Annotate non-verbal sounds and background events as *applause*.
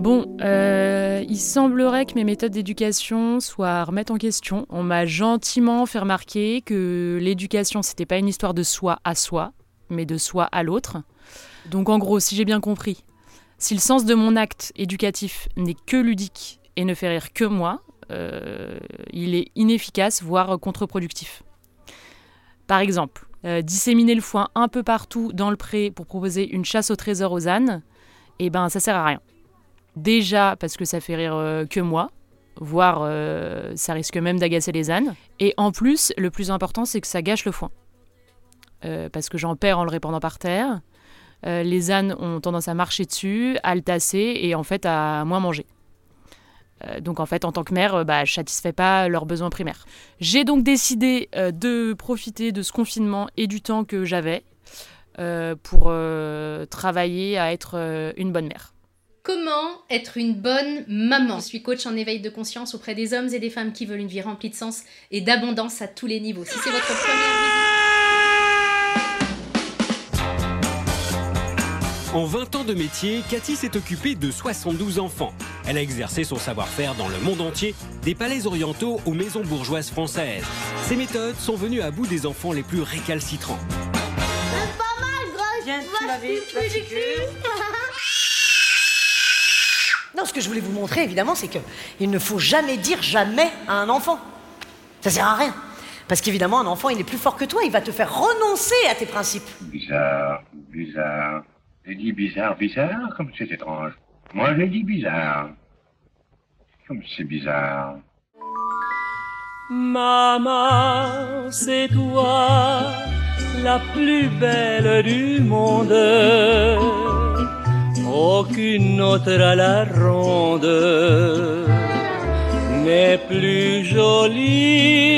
Bon, euh, il semblerait que mes méthodes d'éducation soient à en question. On m'a gentiment fait remarquer que l'éducation, c'était pas une histoire de soi à soi, mais de soi à l'autre. Donc en gros, si j'ai bien compris, si le sens de mon acte éducatif n'est que ludique et ne fait rire que moi, euh, il est inefficace, voire contre-productif. Par exemple, euh, disséminer le foin un peu partout dans le pré pour proposer une chasse au trésor aux ânes, eh ben ça sert à rien. Déjà parce que ça fait rire euh, que moi, voire euh, ça risque même d'agacer les ânes. Et en plus, le plus important, c'est que ça gâche le foin. Euh, parce que j'en perds en le répandant par terre. les ânes ont tendance à marcher dessus, à le tasser et en fait à moins manger. donc en fait, en tant que mère, bah, je ne satisfais pas leurs besoins primaires. J'ai donc décidé de profiter de ce confinement et du temps que j'avais pour travailler à être une bonne mère. Comment être une bonne maman? Je suis coach en éveil de conscience auprès des hommes et des femmes qui veulent une vie remplie de sens et d'abondance à tous les niveaux. Si c'est votre première visite... En 20 ans de métier, Cathy s'est occupée de 72 enfants. Elle a exercé son savoir-faire dans le monde entier, des palais orientaux aux maisons bourgeoises françaises. Ses méthodes sont venues à bout des enfants les plus récalcitrants. Pas mal, grosse Viens, tu. *laughs* Non, ce que je voulais vous montrer, évidemment, c'est qu'il ne faut jamais dire jamais à un enfant. Ça sert à rien. Parce qu'évidemment, un enfant, il est plus fort que toi, il va te faire renoncer à tes principes. Bizarre, bizarre. J'ai dit bizarre, bizarre, comme c'est étrange. Moi, j'ai dit bizarre. Comme c'est bizarre. Maman, c'est toi, la plus belle du monde aucune autre à la ronde. N'est plus jolie